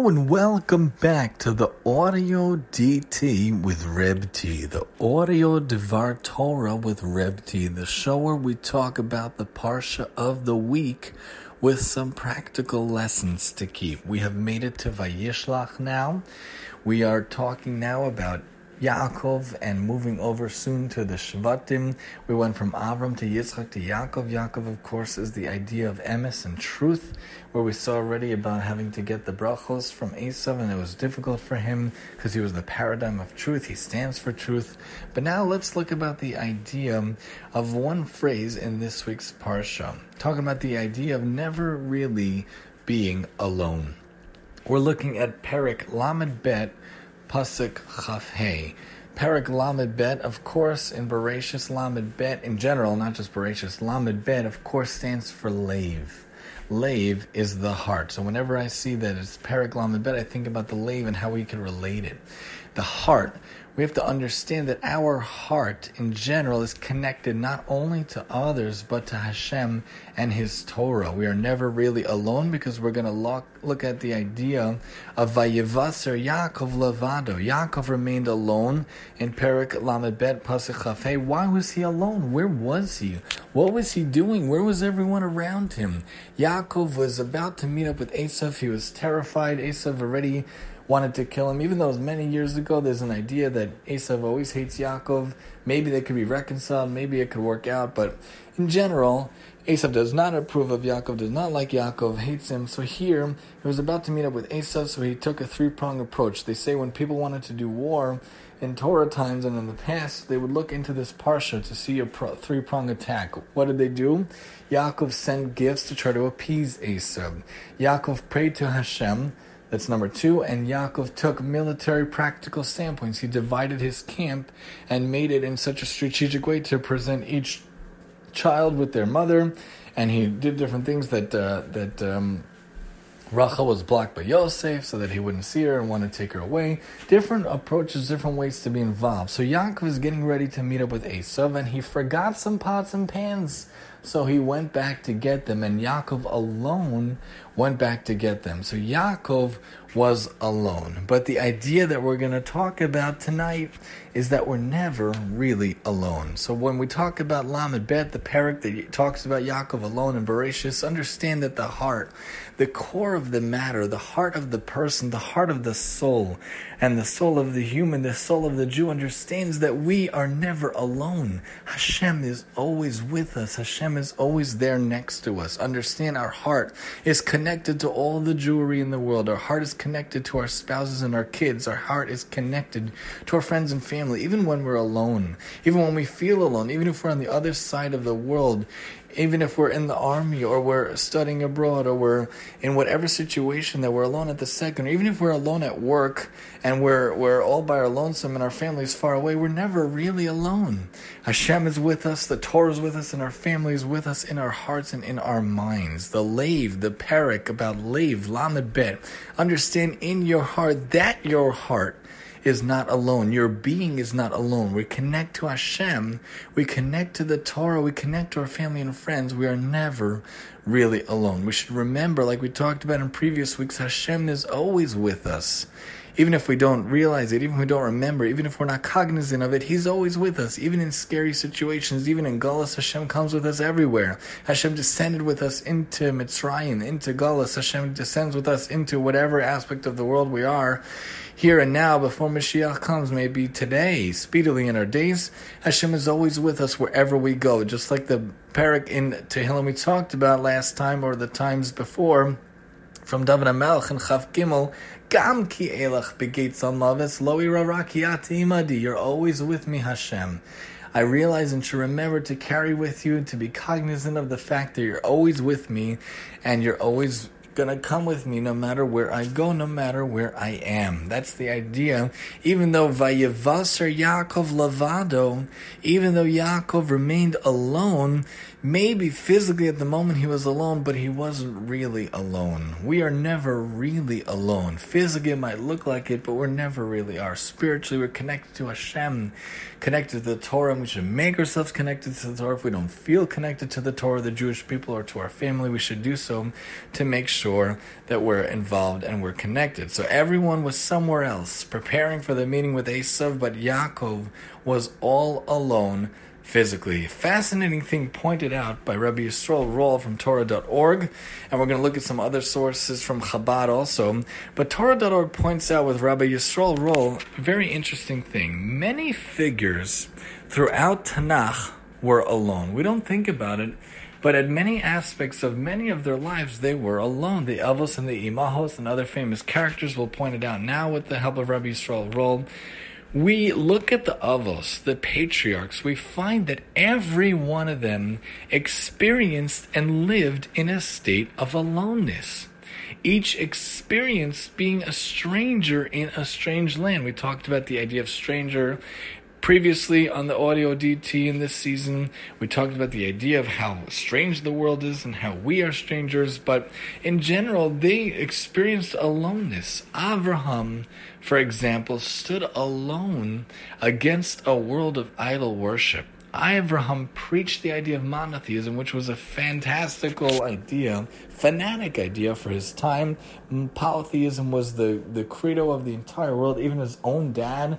Hello and welcome back to the Audio DT with Reb T, the Audio Devar Torah with Reb T, the show where we talk about the Parsha of the week with some practical lessons to keep. We have made it to Vayishlach now. We are talking now about Yaakov and moving over soon to the Shvatim. We went from Avram to Yitzchak to Yaakov. Yaakov, of course, is the idea of emes and truth, where we saw already about having to get the brachos from Esav, and it was difficult for him because he was the paradigm of truth. He stands for truth. But now let's look about the idea of one phrase in this week's parsha, talking about the idea of never really being alone. We're looking at Perik Lamed Bet Pasuk Chaf Hey. Perak Lamed Bet, of course, in Bereshis Lamed Bet in general, not just Bereshis, Lamed Bet, of course, stands for Lave. Lave is the heart. So whenever I see that it's Perak Lamed Bet, I think about the lave and how we can relate it. The heart we have to understand that our heart in general is connected not only to others but to Hashem and His Torah. We are never really alone because we're going to look, look at the idea of Vayevaser Yaakov Levado. Yaakov remained alone in Perik Lamed Pasuk Why was he alone? Where was he? What was he doing? Where was everyone around him? Yaakov was about to meet up with Esav. He was terrified. Esav already wanted to kill him. Even though it was many years ago, there's an idea that Esav always hates Yaakov. Maybe they could be reconciled. Maybe it could work out. But in general, Esav does not approve of Yaakov, does not like Yaakov, hates him. So here, he was about to meet up with Esav, so he took a three prong approach. They say when people wanted to do war in Torah times and in the past, they would look into this parsha to see a pro- three prong attack. What did they do? Yaakov sent gifts to try to appease Esav. Yaakov prayed to Hashem that's number two. And Yaakov took military practical standpoints. He divided his camp and made it in such a strategic way to present each child with their mother. And he did different things that uh, that um, Rachel was blocked by Yosef so that he wouldn't see her and want to take her away. Different approaches, different ways to be involved. So Yaakov is getting ready to meet up with Esav, and he forgot some pots and pans. So he went back to get them, and Yaakov alone went back to get them. So Yaakov was alone. But the idea that we're going to talk about tonight is that we're never really alone. So when we talk about Lamed Bet, the parak that talks about Yaakov alone and Bereshis, understand that the heart, the core of the matter, the heart of the person, the heart of the soul, and the soul of the human, the soul of the Jew understands that we are never alone. Hashem is always with us. Hashem is always there next to us. Understand our heart is connected to all the jewelry in the world. Our heart is connected to our spouses and our kids. Our heart is connected to our friends and family, even when we're alone, even when we feel alone, even if we're on the other side of the world even if we're in the army or we're studying abroad or we're in whatever situation that we're alone at the second, or even if we're alone at work and we're we're all by our lonesome and our family's far away, we're never really alone. Hashem is with us, the Torah is with us, and our family is with us in our hearts and in our minds. The lave, the parak about lave, lamed bet. Understand in your heart that your heart is not alone. Your being is not alone. We connect to Hashem. We connect to the Torah. We connect to our family and friends. We are never really alone. We should remember, like we talked about in previous weeks, Hashem is always with us. Even if we don't realize it, even if we don't remember, even if we're not cognizant of it, He's always with us. Even in scary situations, even in Galus, Hashem comes with us everywhere. Hashem descended with us into Mitzrayim, into Galus. Hashem descends with us into whatever aspect of the world we are here and now before Mashiach comes, maybe today, speedily in our days. Hashem is always with us wherever we go, just like the parak in Tehillim we talked about last time or the times before from David HaMelech and Chaf Gimel, Gam ki elach begates maves lo imadi. You're always with me, Hashem. I realize and should remember to carry with you, to be cognizant of the fact that you're always with me and you're always gonna come with me no matter where I go, no matter where I am. That's the idea. Even though Vayevaser Yaakov Lavado, even though Yaakov remained alone, Maybe physically at the moment he was alone, but he wasn't really alone. We are never really alone. Physically it might look like it, but we're never really are. Spiritually, we're connected to Hashem, connected to the Torah, and we should make ourselves connected to the Torah. If we don't feel connected to the Torah, the Jewish people, or to our family, we should do so to make sure that we're involved and we're connected. So everyone was somewhere else, preparing for the meeting with Esav, but Yaakov was all alone physically. Fascinating thing pointed out by Rabbi Yisrael Roll from Torah.org, and we're going to look at some other sources from Chabad also. But Torah.org points out with Rabbi Yisrael Roll a very interesting thing. Many figures throughout Tanakh were alone. We don't think about it. But at many aspects of many of their lives, they were alone. The Avos and the Imahos and other famous characters will point it out now with the help of Rabbi Yisrael Roll we look at the Avos, the patriarchs, we find that every one of them experienced and lived in a state of aloneness. Each experienced being a stranger in a strange land. We talked about the idea of stranger Previously on the Audio DT in this season, we talked about the idea of how strange the world is and how we are strangers, but in general, they experienced aloneness. Avraham, for example, stood alone against a world of idol worship. Avraham preached the idea of monotheism, which was a fantastical idea, fanatic idea for his time. Polytheism was the, the credo of the entire world. Even his own dad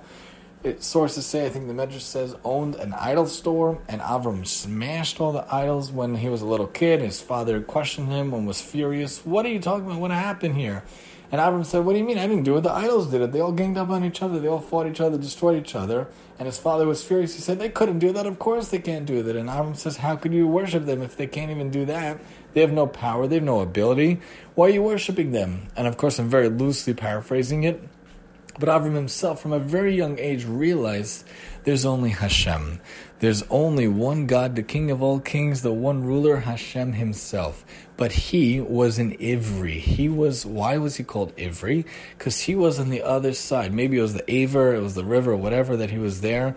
it, sources say, I think the Medrash says, owned an idol store, and Avram smashed all the idols when he was a little kid. His father questioned him and was furious. What are you talking about? What happened here? And Avram said, What do you mean? I didn't do it. The idols did it. They all ganged up on each other. They all fought each other, destroyed each other. And his father was furious. He said, They couldn't do that. Of course they can't do that. And Avram says, How could you worship them if they can't even do that? They have no power. They have no ability. Why are you worshiping them? And of course, I'm very loosely paraphrasing it. But Avram himself, from a very young age, realized there's only Hashem. There's only one God, the King of all kings, the one ruler, Hashem himself. But he was an Ivri. He was, why was he called Ivri? Because he was on the other side. Maybe it was the Aver, it was the river, whatever, that he was there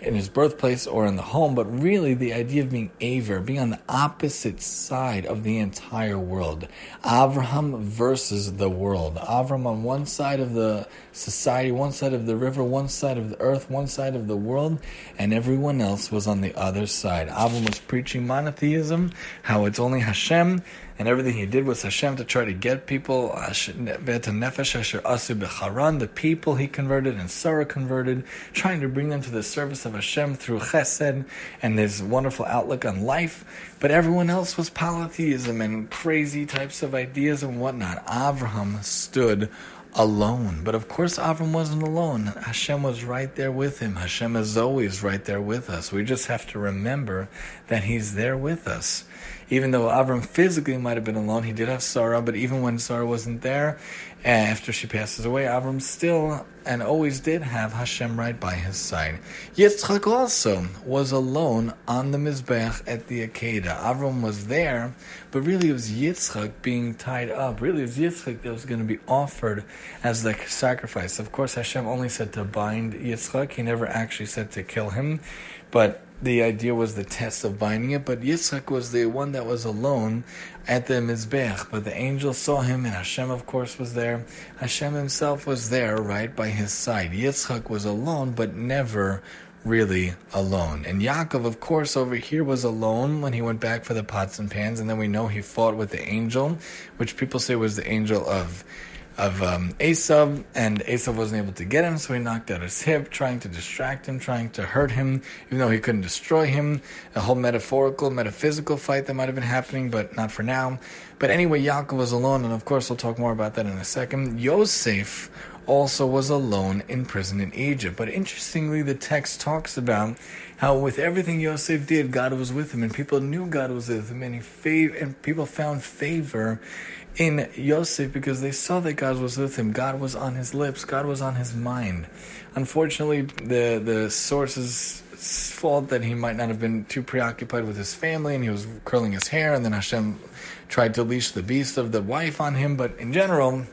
in his birthplace or in the home, but really the idea of being Aver, being on the opposite side of the entire world. Avraham versus the world. Avram on one side of the society, one side of the river, one side of the earth, one side of the world, and everyone else was on the other side. Avram was preaching monotheism, how it's only Hashem, and everything he did was Hashem to try to get people, the people he converted and Sarah converted, trying to bring them to the service of Hashem through chesed and his wonderful outlook on life. But everyone else was polytheism and crazy types of ideas and whatnot. Avraham stood alone. But of course, Avram wasn't alone. Hashem was right there with him. Hashem is always right there with us. We just have to remember that He's there with us even though Avram physically might have been alone, he did have Sarah, but even when Sarah wasn't there, after she passes away, Avram still and always did have Hashem right by his side. Yitzchak also was alone on the Mizbech at the Akedah. Avram was there, but really it was Yitzchak being tied up. Really it was Yitzchak that was going to be offered as the sacrifice. Of course, Hashem only said to bind Yitzchak, he never actually said to kill him, but the idea was the test of binding it, but Yitzchak was the one that was alone at the Mizbech. But the angel saw him, and Hashem, of course, was there. Hashem himself was there, right by his side. Yitzchak was alone, but never really alone. And Yaakov, of course, over here was alone when he went back for the pots and pans, and then we know he fought with the angel, which people say was the angel of of um, Esav, and Esav wasn't able to get him, so he knocked out his hip, trying to distract him, trying to hurt him, even though he couldn't destroy him. A whole metaphorical, metaphysical fight that might have been happening, but not for now. But anyway, Yaakov was alone, and of course, we'll talk more about that in a second. Yosef also was alone in prison in Egypt. But interestingly, the text talks about how with everything Yosef did, God was with him, and people knew God was with him, and he fav- and people found favor in Yosef because they saw that God was with him. God was on his lips. God was on his mind. Unfortunately, the the sources fault that he might not have been too preoccupied with his family and he was curling his hair and then Hashem tried to leash the beast of the wife on him. But in general,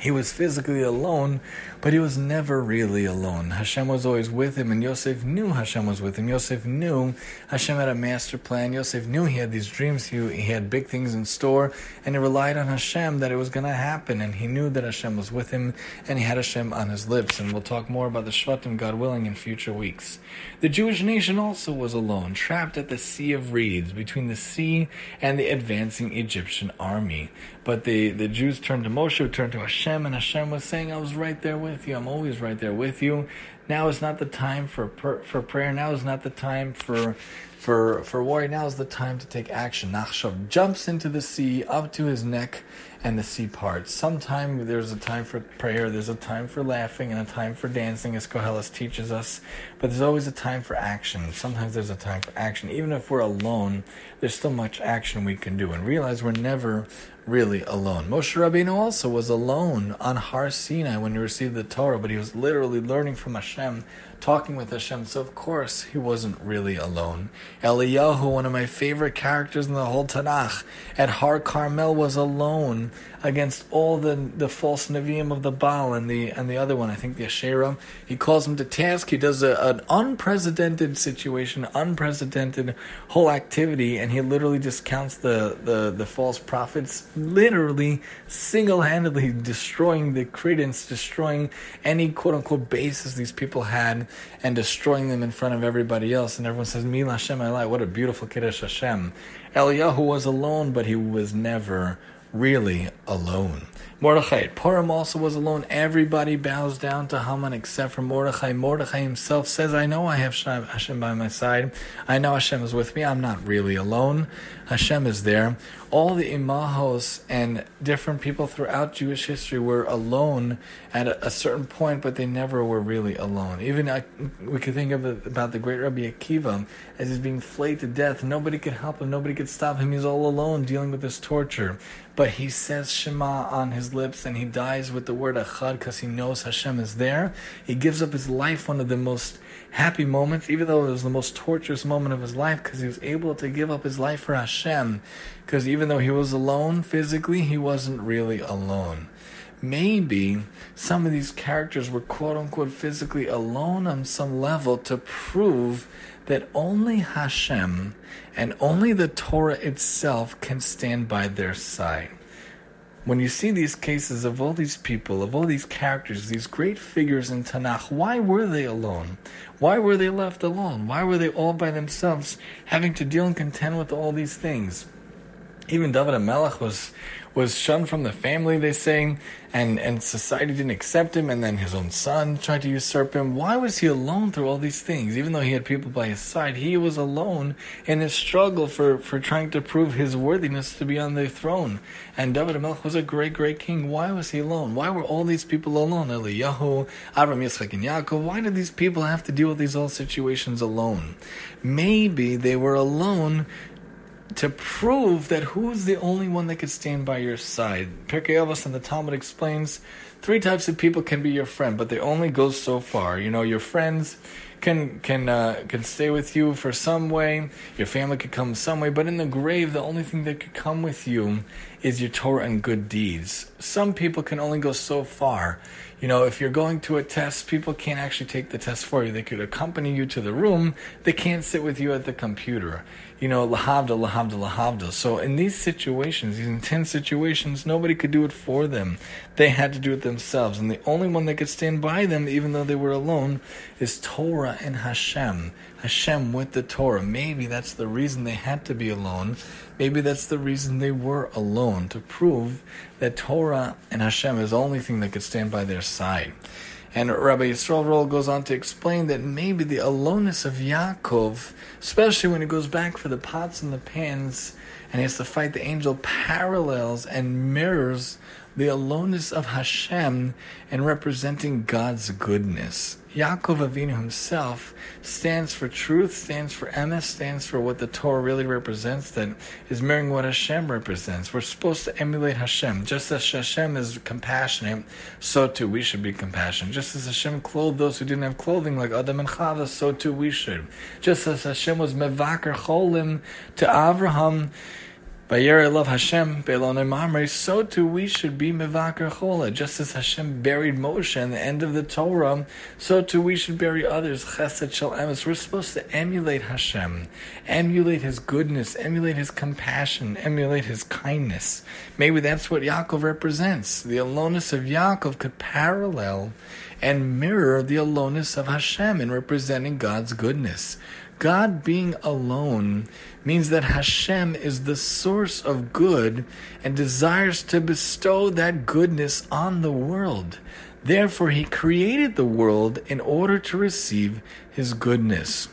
he was physically alone, but he was never really alone. Hashem was always with him, and Yosef knew Hashem was with him. Yosef knew Hashem had a master plan. Yosef knew he had these dreams. He, he had big things in store, and he relied on Hashem that it was going to happen. And he knew that Hashem was with him, and he had Hashem on his lips. And we'll talk more about the Shvatim, God willing, in future weeks. The Jewish nation also was alone, trapped at the Sea of Reeds, between the sea and the advancing Egyptian army. But the, the Jews turned to Moshe, turned to Hashem, and Hashem was saying, I was right there with you. I'm always right there with you. Now is not the time for for prayer. Now is not the time for for for worry. Now is the time to take action. Nachshon jumps into the sea up to his neck and the sea parts. Sometime there's a time for prayer, there's a time for laughing, and a time for dancing, as Koheles teaches us. But there's always a time for action. Sometimes there's a time for action. Even if we're alone, there's still much action we can do. And realize we're never really alone. Moshe Rabbeinu also was alone on Har Sinai when he received the Torah, but he was literally learning from Hashem talking with Hashem, so of course he wasn't really alone. Eliyahu, one of my favorite characters in the whole Tanakh, at Har Carmel was alone against all the the false Nevi'im of the Baal and the and the other one, I think the Asherah. He calls him to task. He does a, an unprecedented situation, unprecedented whole activity, and he literally discounts the, the, the false prophets, literally single handedly destroying the credence, destroying any quote unquote basis these people had, and destroying them in front of everybody else. And everyone says, Mila Hashem what a beautiful Kiddush Hashem. Eliyahu was alone, but he was never really alone. Mordechai Purim also was alone. Everybody bows down to Haman except for Mordechai. Mordechai himself says, I know I have Hashem by my side. I know Hashem is with me. I'm not really alone. Hashem is there. All the imahos and different people throughout Jewish history were alone at a, certain point, but they never were really alone. Even I, we could think of uh, about the great Rabbi Akiva as he's being flayed to death. Nobody could help him. Nobody could stop him. He's all alone dealing with this torture. But he says Shema on his lips and he dies with the word Achad because he knows Hashem is there. He gives up his life, one of the most happy moments, even though it was the most torturous moment of his life, because he was able to give up his life for Hashem. Because even though he was alone physically, he wasn't really alone. Maybe some of these characters were quote unquote physically alone on some level to prove that only Hashem and only the Torah itself can stand by their side when you see these cases of all these people, of all these characters, these great figures in Tanakh, why were they alone? Why were they left alone? Why were they all by themselves having to deal and contend with all these things? Even David HaMelech was was shunned from the family, they say, and, and society didn't accept him, and then his own son tried to usurp him. Why was he alone through all these things? Even though he had people by his side, he was alone in his struggle for, for trying to prove his worthiness to be on the throne. And David HaMelech was a great, great king. Why was he alone? Why were all these people alone? Eliyahu, Avram, Yitzchak, and Yaakov. Why did these people have to deal with these all situations alone? Maybe they were alone to prove that who's the only one that could stand by your side. Pirkei Avos and the Talmud explains three types of people can be your friend, but they only go so far. You know, your friends can can uh, can stay with you for some way. Your family could come some way, but in the grave, the only thing that could come with you is your Torah and good deeds. Some people can only go so far. You know, if you're going to a test, people can't actually take the test for you. They could accompany you to the room. They can't sit with you at the computer you know, lahavda, lahavda, lahavda. So in these situations, these intense situations, nobody could do it for them. They had to do it themselves. And the only one that could stand by them, even though they were alone, is Torah and Hashem. Hashem with the Torah. Maybe that's the reason they had to be alone. Maybe that's the reason they were alone, to prove that Torah and Hashem is the only thing that could stand by their side. And Rabbi Yisrael Roll goes on to explain that maybe the aloneness of Yaakov, especially when he goes back for the pots and the pans and he has to fight the angel, parallels and mirrors the aloneness of Hashem and representing God's goodness. Yaakov Avinu himself stands for truth, stands for emes, stands for what the Torah really represents, that is mirroring what Hashem represents. We're supposed to emulate Hashem. Just as Hashem is compassionate, so too we should be compassionate. Just as Hashem clothed those who didn't have clothing, like Adam and Chava, so too we should. Just as Hashem was mevaker cholim to Abraham, Bayere love Hashem Belone Mamre, so too we should be Mevakar Chola. Just as Hashem buried Moshe in the end of the Torah, so too we should bury others. Chesed Shel Emes. We're supposed to emulate Hashem, emulate His goodness, emulate His compassion, emulate His kindness. Maybe that's what Yaakov represents. The aloneness of Yaakov could parallel and mirror the aloneness of Hashem in representing God's goodness. God being alone means that Hashem is the source of good and desires to bestow that goodness on the world. Therefore, he created the world in order to receive his goodness.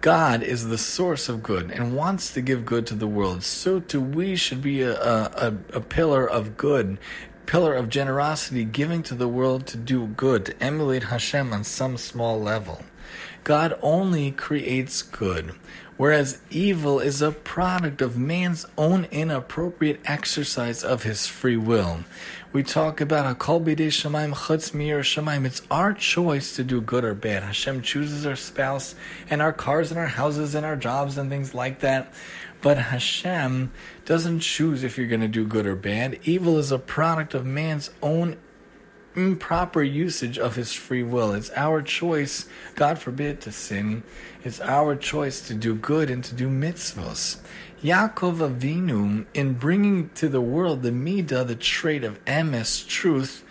God is the source of good and wants to give good to the world. So too we should be a, a, a pillar of good, pillar of generosity, giving to the world to do good, to emulate Hashem on some small level. God only creates good, whereas evil is a product of man's own inappropriate exercise of his free will. We talk about a Hakol Bidei Shemaim Chutz Mir Shemaim. It's our choice to do good or bad. Hashem chooses our spouse and our cars and our houses and our jobs and things like that. But Hashem doesn't choose if you're going to do good or bad. Evil is a product of man's own improper usage of his free will. It's our choice, God forbid, to sin. It's our choice to do good and to do mitzvahs. Yaakov Avinu, in bringing to the world the midah, the trait of emes, truth,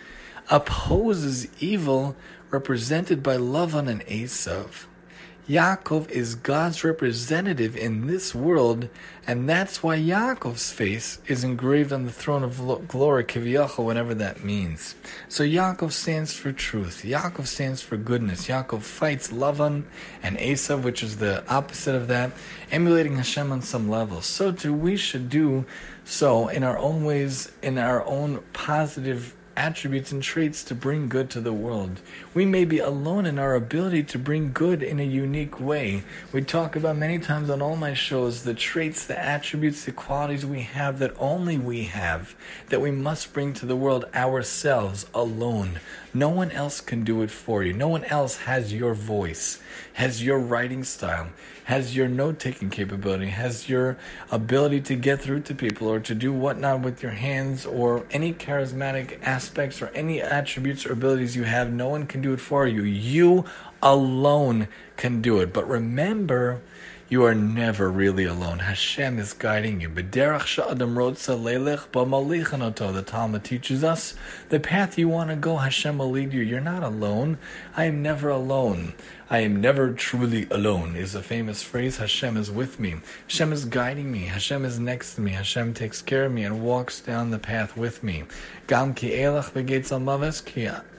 opposes evil represented by Lavan and Esav. Yaakov is God's representative in this world, and that's why Yaakov's face is engraved on the throne of glory, Kiviyachal, whatever that means. So Yaakov stands for truth. Yaakov stands for goodness. Yaakov fights Lavan and Esav, which is the opposite of that, emulating Hashem on some level. So too we should do so in our own ways, in our own positive attributes and traits to bring good to the world. We may be alone in our ability to bring good in a unique way. We talk about many times on all my shows the traits, the attributes, the qualities we have that only we have, that we must bring to the world ourselves alone. No one else can do it for you. No one else has your voice, has your writing style, has your note taking capability, has your ability to get through to people or to do whatnot with your hands or any charismatic aspects or any attributes or abilities you have. No one can do it for you. You alone can do it. But remember, you are never really alone. Hashem is guiding you. The Talmud teaches us the path you want to go, Hashem will lead you. You're not alone. I am never alone. I am never truly alone is a famous phrase. Hashem is with me. Hashem is guiding me. Hashem is next to me. Hashem takes care of me and walks down the path with me. Ki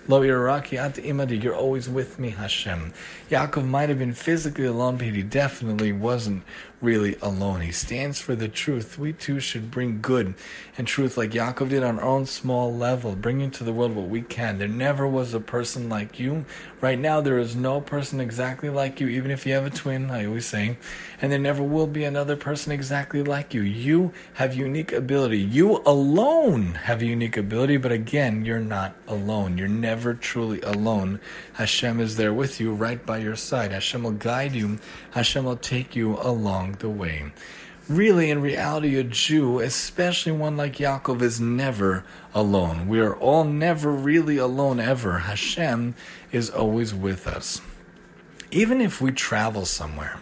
Lo Iraqi at imadi, you're always with me, Hashem. Yaakov might have been physically alone, but he definitely wasn't really alone. He stands for the truth. We too should bring good and truth like Yaakov did on our own small level, bringing to the world what we can. There never was a person like you. Right now, there is no person exactly like you, even if you have a twin, I always say. And there never will be another person exactly like you. You have unique ability. You alone have unique ability, but again, you're not alone. You're never truly alone. Hashem is there with you, right by your side. Hashem will guide you. Hashem will take you along along the way. Really, in reality, a Jew, especially one like Yaakov, is never alone. We are all never really alone ever. Hashem is always with us. Even if we travel somewhere,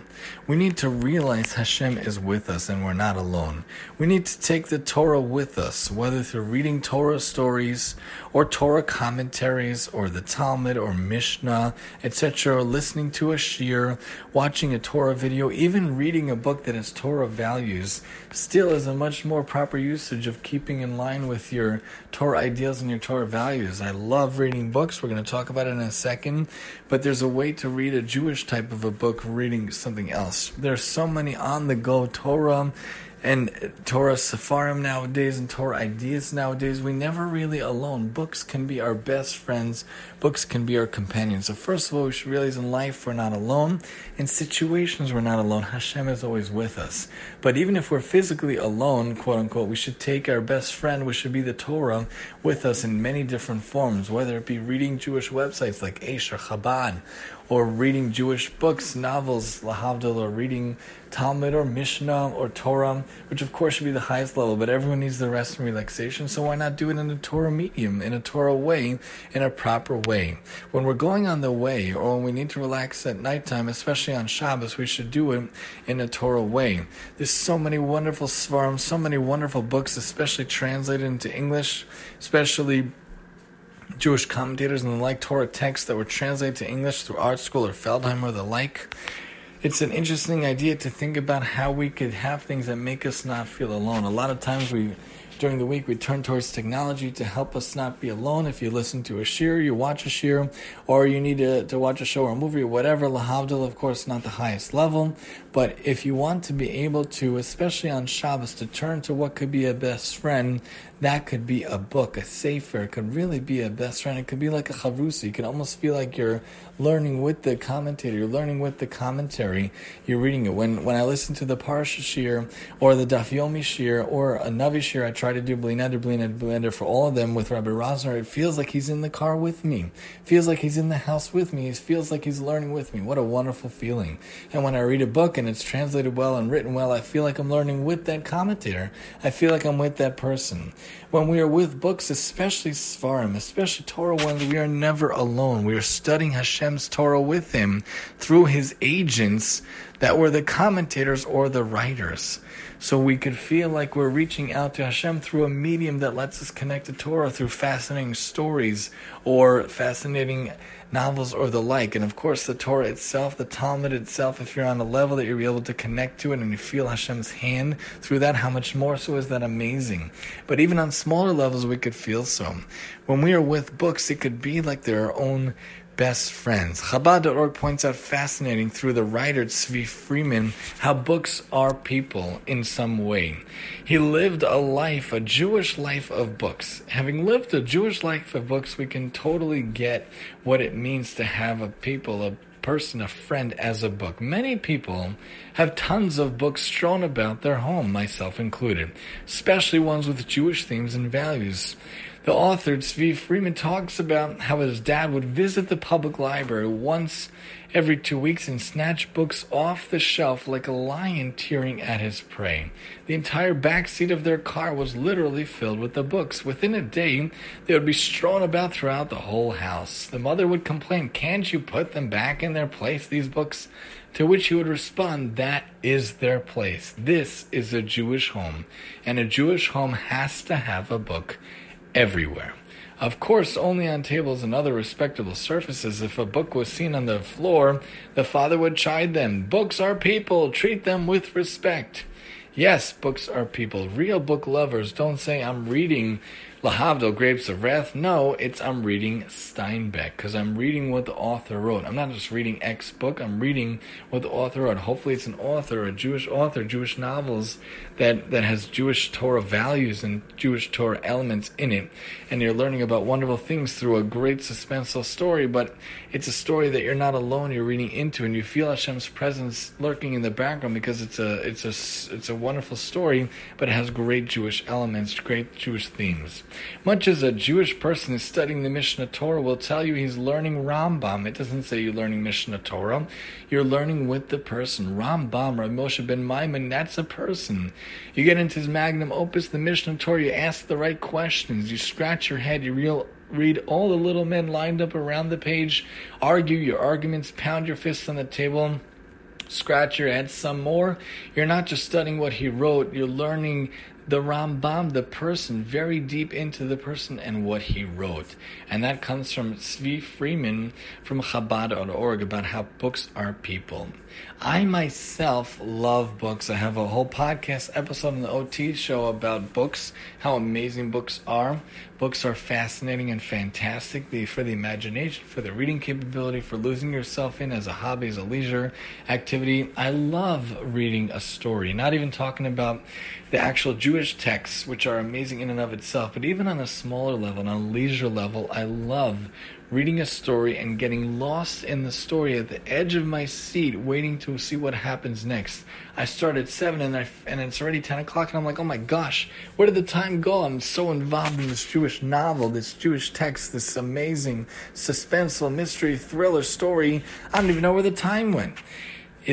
we need to realize Hashem is with us and we're not alone. We need to take the Torah with us, whether through reading Torah stories or Torah commentaries or the Talmud or Mishnah, etc., listening to a shiur, watching a Torah video, even reading a book that has Torah values, still is a much more proper usage of keeping in line with your Torah ideals and your Torah values. I love reading books. We're going to talk about it in a second, but there's a way to read a Jewish type of a book reading something else. There's so many on the go Torah and Torah Sepharim nowadays and Torah ideas nowadays, we never really alone. Books can be our best friends. Books can be our companions. So first of all, we should realize in life we're not alone. In situations we're not alone. Hashem is always with us. But even if we're physically alone, quote unquote, we should take our best friend, which should be the Torah, with us in many different forms, whether it be reading Jewish websites like Aish Chabad, or reading Jewish books, novels, Lahavdil, or reading Talmud or Mishnah or Torah, which of course should be the highest level, but everyone needs the rest and relaxation, so why not do it in a Torah medium, in a Torah way, in a proper way? When we're going on the way, or when we need to relax at nighttime, especially on Shabbos, we should do it in a Torah way. There's so many wonderful seforim, so many wonderful books, especially translated into English, especially Jewish commentators and the like Torah texts that were translated to English through ArtScroll or Feldheim or the like. It's an interesting idea to think about how we could have things that make us not feel alone. A lot of times we during the week we turn towards technology to help us not be alone. If you listen to a shiur, you watch a shiur, or you need to, to watch a show or a movie or whatever, lahavdil, of course, not the highest level. But if you want to be able to, especially on Shabbos, to turn to what could be a best friend, that could be a book, a sefer. It could really be a best friend. It could be like a chavrusa. You can almost feel like you're learning with the commentator. You're learning with the commentary. You're reading it. When when I listen to the Parsha Shiur or the Daf Yomi Shiur or a Navi Shiur, I try to do bli neder, Blineder, bli neder for all of them with Rabbi Rosner. It feels like he's in the car with me. It feels like he's in the house with me. It feels like he's learning with me. What a wonderful feeling. And when I read a book and it's translated well and written well, I feel like I'm learning with that commentator. I feel like I'm with that person. When we are with books, especially Seforim, especially Torah ones, we are never alone. We are studying Hashem's Torah with Him through His agents that were the commentators or the writers. So we could feel like we're reaching out to Hashem through a medium that lets us connect to Torah through fascinating stories or fascinating novels or the like. And of course, the Torah itself, the Talmud itself, if you're on a level that you're able to connect to it and you feel Hashem's hand through that, how much more so is that amazing? But even on smaller levels, we could feel so. When we are with books, it could be like our own best friends. Chabad.org points out fascinating through the writer Tzvi Freeman how books are people in some way. He lived a life, a Jewish life of books. Having lived a Jewish life of books, we can totally get what it means to have a people, a person, a friend as a book. Many people have tons of books strewn about their home, myself included, especially ones with Jewish themes and values. The author, Tzvi Freeman, talks about how his dad would visit the public library once every two weeks and snatch books off the shelf like a lion tearing at his prey. The entire back seat of their car was literally filled with the books. Within a day, they would be strewn about throughout the whole house. The mother would complain, Can't you put them back in their place, these books? To which he would respond, That is their place. This is a Jewish home, and a Jewish home has to have a book everywhere. Of course, only on tables and other respectable surfaces. If a book was seen on the floor, the father would chide them. Books are people, treat them with respect. Yes, books are people. Real book lovers don't say, I'm reading Lahavdil, Grapes of Wrath. No, it's I'm reading Steinbeck because I'm reading what the author wrote. I'm not just reading X book, I'm reading what the author wrote. Hopefully, it's an author, a Jewish author, Jewish novels that, that has Jewish Torah values and Jewish Torah elements in it. And you're learning about wonderful things through a great suspenseful story, but it's a story that you're not alone, you're reading into, and you feel Hashem's presence lurking in the background because it's a, it's a, it's a wonderful story, but it has great Jewish elements, great Jewish themes. Much as a Jewish person is studying the Mishneh Torah will tell you he's learning Rambam. It doesn't say you're learning Mishneh Torah. You're learning with the person. Rambam, or Moshe ben Maimon, that's a person. You get into his magnum opus, the Mishneh Torah, you ask the right questions, you scratch your head, you real read all the little men lined up around the page, argue your arguments, pound your fists on the table, scratch your head some more. You're not just studying what he wrote, you're learning the Rambam, the person, very deep into the person and what he wrote. And that comes from Tzvi Freeman from Chabad.org about how books are people. I myself love books. I have a whole podcast episode on the OT show about books, how amazing books are. Books are fascinating and fantastic for the imagination, for the reading capability, for losing yourself in as a hobby, as a leisure activity. I love reading a story, not even talking about the actual Jewish texts, which are amazing in and of itself, but even on a smaller level, on a leisure level, I love reading a story and getting lost in the story at the edge of my seat, waiting to see what happens next. I start at seven and I and it's already ten o'clock, and I'm like, oh my gosh, where did the time go? I'm so involved in this Jewish novel, this Jewish text, this amazing suspenseful mystery thriller story. I don't even know where the time went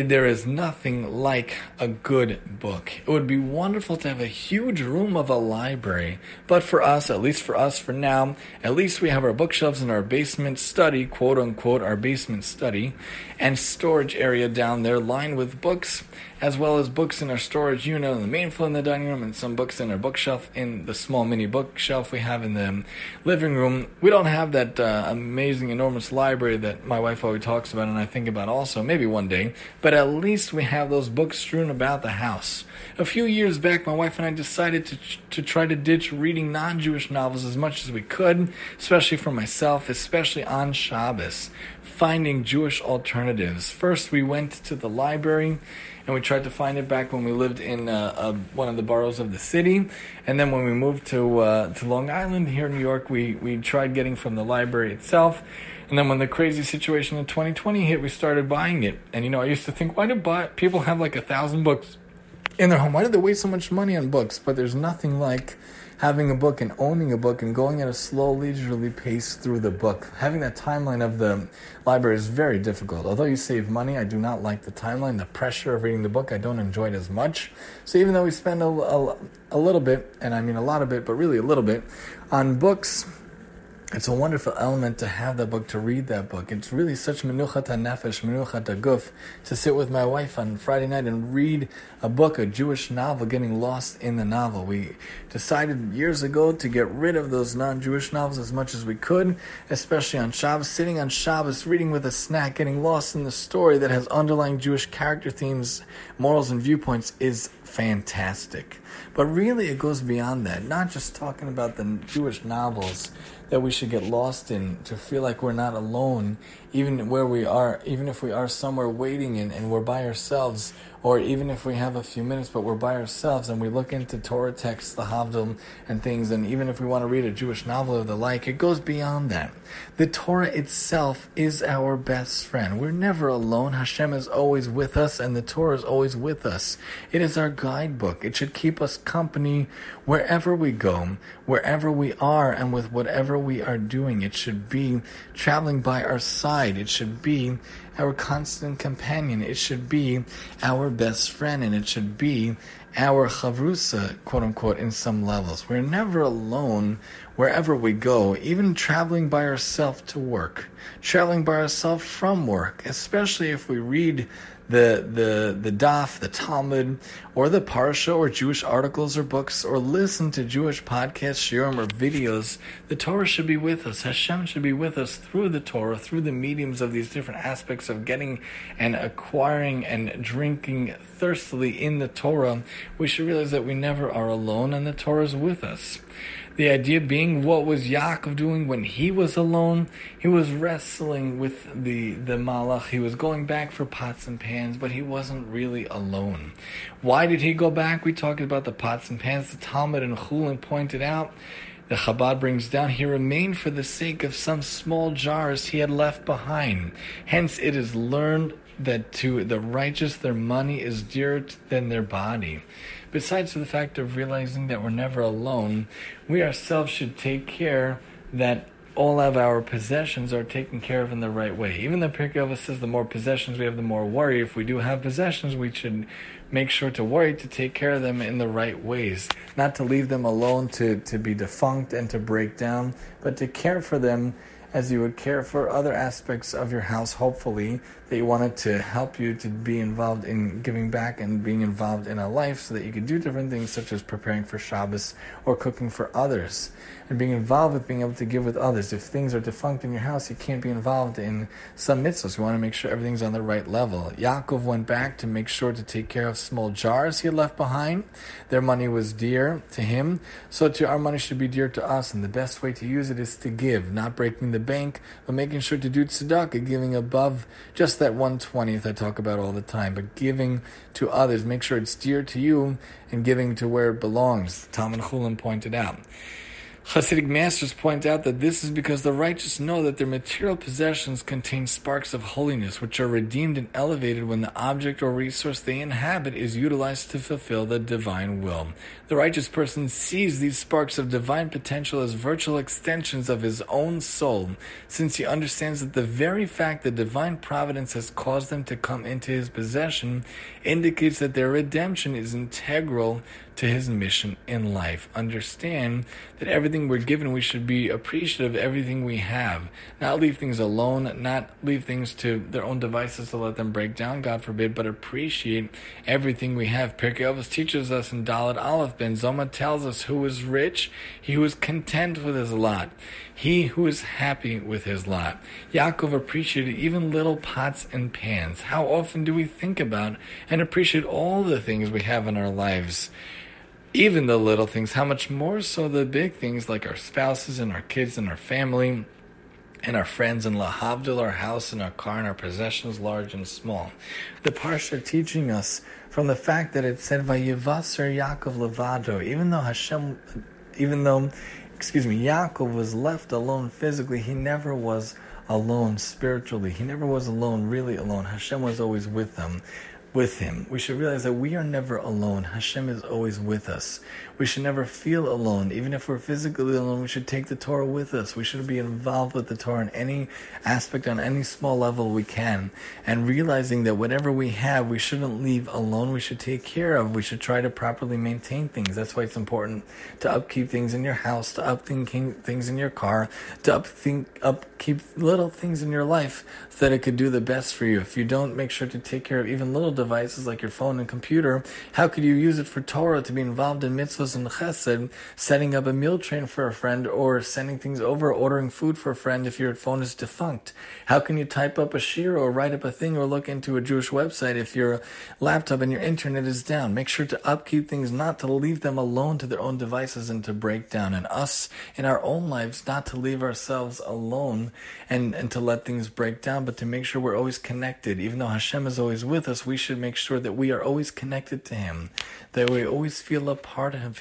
there is nothing like a good book. It would be wonderful to have a huge room of a library, but for us, at least for us for now, at least we have our bookshelves in our basement study, quote unquote, our basement study, and storage area down there lined with books, as well as books in our storage unit on the main floor in the dining room, and some books in our bookshelf in the small mini bookshelf we have in the living room. We don't have that uh, amazing, enormous library that my wife always talks about, and I think about also, maybe one day but at least we have those books strewn about the house. A few years back, my wife and I decided to, to try to ditch reading non Jewish novels as much as we could, especially for myself, especially on Shabbos, finding Jewish alternatives. First, we went to the library and we tried to find it back when we lived in uh, uh, one of the boroughs of the city. And then when we moved to uh, to Long Island here in New York, we we tried getting from the library itself. And then when the crazy situation in 2020 hit, we started buying it. And you know, I used to think, why do buy, people have like a thousand books in their home? Why do they waste so much money on books? But there's nothing like having a book and owning a book and going at a slow, leisurely pace through the book. Having that timeline of the library is very difficult. Although you save money, I do not like the timeline, the pressure of reading the book. I don't enjoy it as much. So even though we spend a, a, a little bit, and I mean a lot of it, but really a little bit, on books, it's a wonderful element to have that book, to read that book. It's really such menuchat nefesh, menuchat guf, to sit with my wife on Friday night and read a book, a Jewish novel, getting lost in the novel. We decided years ago to get rid of those non-Jewish novels as much as we could, especially on Shabbos, sitting on Shabbos, reading with a snack, getting lost in the story that has underlying Jewish character themes, morals, and viewpoints is fantastic. But really, it goes beyond that. Not just talking about the Jewish novels that we should get lost in to feel like we're not alone, even where we are, even if we are somewhere waiting and, and we're by ourselves, or even if we have a few minutes but we're by ourselves and we look into Torah texts, the Havdil, and things, and even if we want to read a Jewish novel or the like, it goes beyond that. The Torah itself is our best friend. We're never alone. Hashem is always with us, and the Torah is always with us. It is our guidebook. It should keep us company wherever we go, wherever we are, and with whatever we are doing. It should be traveling by our side. It should be our constant companion. It should be our best friend, and it should be our chavrusa, quote unquote, in some levels. We're never alone wherever we go, even traveling by ourselves to work, traveling by ourselves from work, especially if we read the the the daf, the Talmud, or the Parsha, or Jewish articles or books, or listen to Jewish podcasts, shiurim, or videos, the Torah should be with us. Hashem should be with us through the Torah, through the mediums of these different aspects of getting and acquiring and drinking thirstily in the Torah. We should realize that we never are alone, and the Torah is with us. The idea being, what was Yaakov doing when he was alone? He was wrestling with the, the Malach. He was going back for pots and pans, but he wasn't really alone. Why did he go back? We talked about the pots and pans. The Talmud and Chulin pointed out the Chabad brings down, he remained for the sake of some small jars he had left behind. Hence, it is learned that to the righteous their money is dearer than their body. Besides the fact of realizing that we're never alone, we ourselves should take care that all of our possessions are taken care of in the right way. Even the Pirkei says the more possessions we have, the more worry. If we do have possessions, we should make sure to worry to take care of them in the right ways. Not to leave them alone to, to be defunct and to break down, but to care for them as you would care for other aspects of your house, hopefully, that you wanted to help you to be involved in giving back and being involved in a life so that you could do different things such as preparing for Shabbos or cooking for others and being involved with being able to give with others. If things are defunct in your house, you can't be involved in some mitzvahs. You want to make sure everything's on the right level. Yaakov went back to make sure to take care of small jars he had left behind. Their money was dear to him, so to our money should be dear to us. And the best way to use it is to give, not breaking the bank, but making sure to do tzedakah, giving above just that one twentieth I talk about all the time, but giving to others. Make sure it's dear to you and giving to where it belongs. Talmud Chulin pointed out. Hasidic masters point out that this is because the righteous know that their material possessions contain sparks of holiness, which are redeemed and elevated when the object or resource they inhabit is utilized to fulfill the divine will. The righteous person sees these sparks of divine potential as virtual extensions of his own soul, since he understands that the very fact that divine providence has caused them to come into his possession indicates that their redemption is integral to his mission in life. Understand that everything we're given, we should be appreciative of everything we have. Not leave things alone, not leave things to their own devices to let them break down, God forbid, but appreciate everything we have. Pirkei Avos teaches us in Dalet Aleph Ben Zoma tells us who is rich, he who is content with his lot, he who is happy with his lot. Yaakov appreciated even little pots and pans. How often do we think about and appreciate all the things we have in our lives? Even the little things, how much more so the big things like our spouses and our kids and our family and our friends and lahavdil, our house and our car and our possessions, large and small. The parsha teaching us from the fact that it said Vayivaser Yaakov Levado, even though Hashem, even though, excuse me, Yaakov was left alone physically, he never was alone spiritually. He never was alone, really alone. Hashem was always with them with Him. We should realize that we are never alone. Hashem is always with us. We should never feel alone. Even if we're physically alone, we should take the Torah with us. We should be involved with the Torah in any aspect, on any small level we can. And realizing that whatever we have, we shouldn't leave alone. We should take care of. We should try to properly maintain things. That's why it's important to upkeep things in your house, to upkeep things in your car, to upkeep, little things in your life so that it could do the best for you. If you don't make sure to take care of even little devices like your phone and computer, how could you use it for Torah to be involved in mitzvahs and chesed, setting up a meal train for a friend, or sending things over, ordering food for a friend if your phone is defunct? How can you type up a shiur or write up a thing or look into a Jewish website if your laptop and your internet is down? Make sure to upkeep things, not to leave them alone to their own devices and to break down. And us in our own lives, not to leave ourselves alone and, and to let things break down, but to make sure we're always connected. Even though Hashem is always with us, we should make sure that we are always connected to Him, that we always feel a part of Him,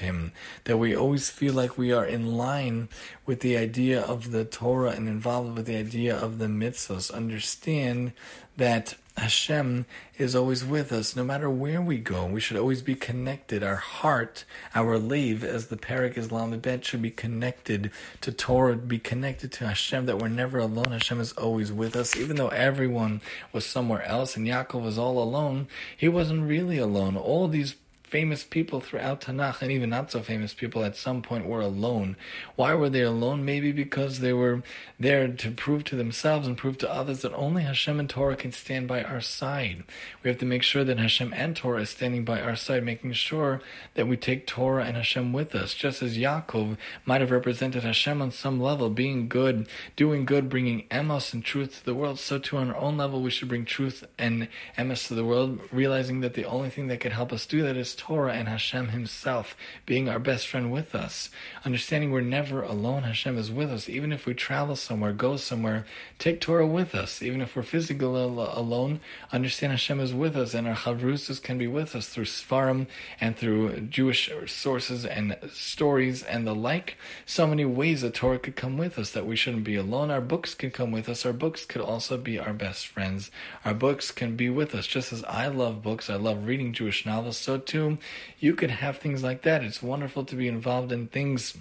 that we always feel like we are in line with the idea of the Torah and involved with the idea of the mitzvahs. Understand that Hashem is always with us, no matter where we go. We should always be connected. Our heart, our lave, as the Parak Islam bet, should be connected to Torah, be connected to Hashem, that we're never alone. Hashem is always with us. Even though everyone was somewhere else and Yaakov was all alone, he wasn't really alone. All these famous people throughout Tanakh and even not so famous people at some point were alone. Why were they alone? Maybe because they were there to prove to themselves and prove to others that only Hashem and Torah can stand by our side. We have to make sure that Hashem and Torah is standing by our side, making sure that we take Torah and Hashem with us. Just as Yaakov might have represented Hashem on some level, being good, doing good, bringing emes and truth to the world, so too on our own level we should bring truth and emes to the world, realizing that the only thing that can help us do that is Torah and Hashem Himself being our best friend with us. Understanding we're never alone, Hashem is with us. Even if we travel somewhere, go somewhere, take Torah with us. Even if we're physically alone, understand Hashem is with us, and our chavrusas can be with us through Sfarim and through Jewish sources and stories and the like. So many ways that Torah could come with us that we shouldn't be alone. Our books can come with us. Our books could also be our best friends. Our books can be with us. Just as I love books, I love reading Jewish novels, so too you could have things like that. It's wonderful to be involved in things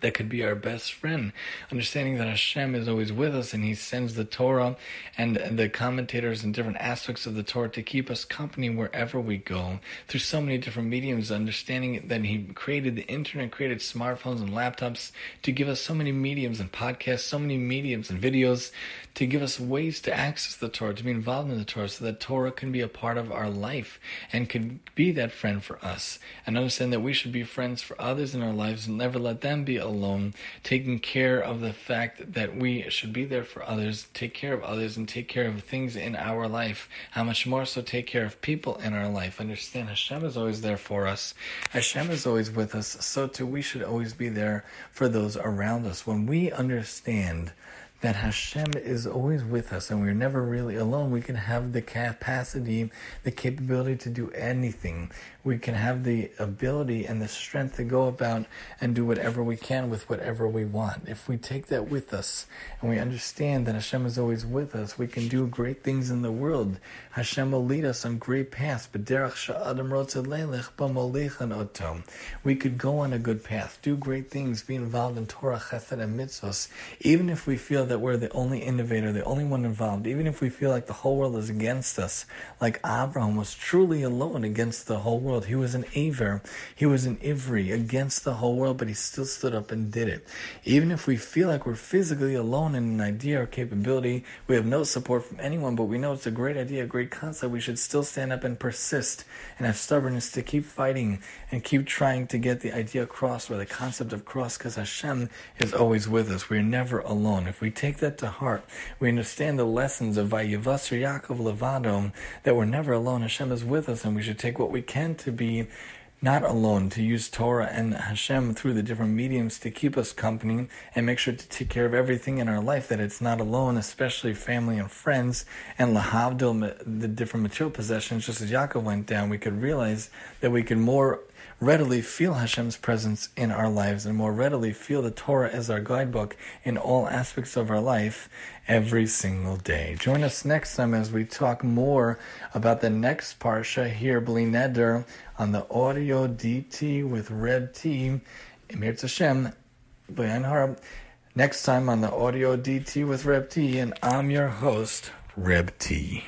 that could be our best friend. Understanding that Hashem is always with us and He sends the Torah and the commentators and different aspects of the Torah to keep us company wherever we go through so many different mediums. Understanding that He created the internet, created smartphones and laptops to give us so many mediums and podcasts, so many mediums and videos to give us ways to access the Torah, to be involved in the Torah, so that Torah can be a part of our life and can be that friend for us. And understand that we should be friends for others in our lives and never let them be alone, taking care of the fact that we should be there for others, take care of others, and take care of things in our life. How much more so take care of people in our life. Understand Hashem is always there for us. Hashem is always with us. So too we should always be there for those around us. When we understand that Hashem is always with us and we're never really alone. We can have the capacity, the capability to do anything. We can have the ability and the strength to go about and do whatever we can with whatever we want. If we take that with us and we understand that Hashem is always with us, we can do great things in the world. Hashem will lead us on great paths. We could go on a good path, do great things, be involved in Torah, Chesed, and even if we feel that we're the only innovator, the only one involved, even if we feel like the whole world is against us, like Abraham was truly alone against the whole world. He was an Aver, he was an Ivri against the whole world, but he still stood up and did it. Even if we feel like we're physically alone in an idea or capability, we have no support from anyone, but we know it's a great idea, a great concept, we should still stand up and persist and have stubbornness to keep fighting and keep trying to get the idea across or the concept of cross because Hashem is always with us. We're never alone. If we take that to heart, we understand the lessons of Vayivasar Yaakov Levado, that we're never alone. Hashem is with us, and we should take what we can to be not alone, to use Torah and Hashem through the different mediums to keep us company and make sure to take care of everything in our life, that it's not alone, especially family and friends, and lahavdil, the different material possessions, just as Yaakov went down, we could realize that we could more readily feel Hashem's presence in our lives and more readily feel the Torah as our guidebook in all aspects of our life every single day. Join us next time as we talk more about the next Parsha here, Bli Neder, on the audio DT with Reb T. Emir Hashem, Next time on the audio DT with Reb T, and I'm your host, Reb T.